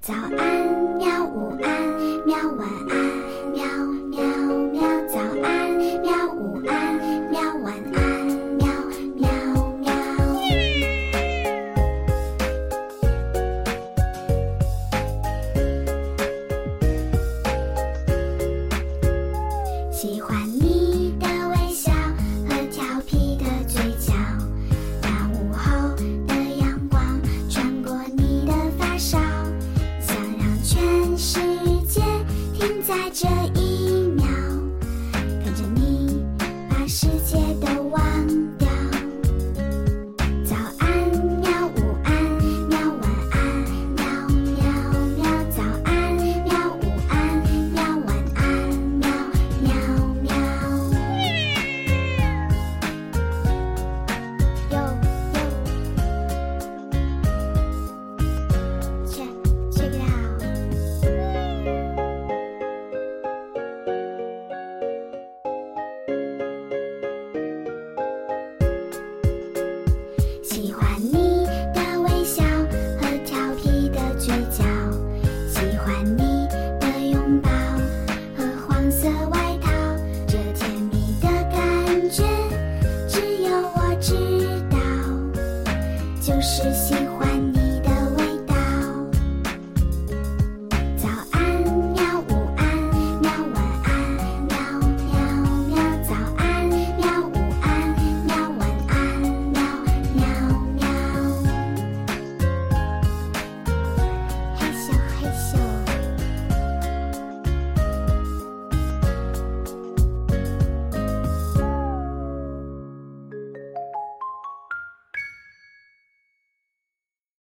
早安喵午安喵晚安喵。爱着一实现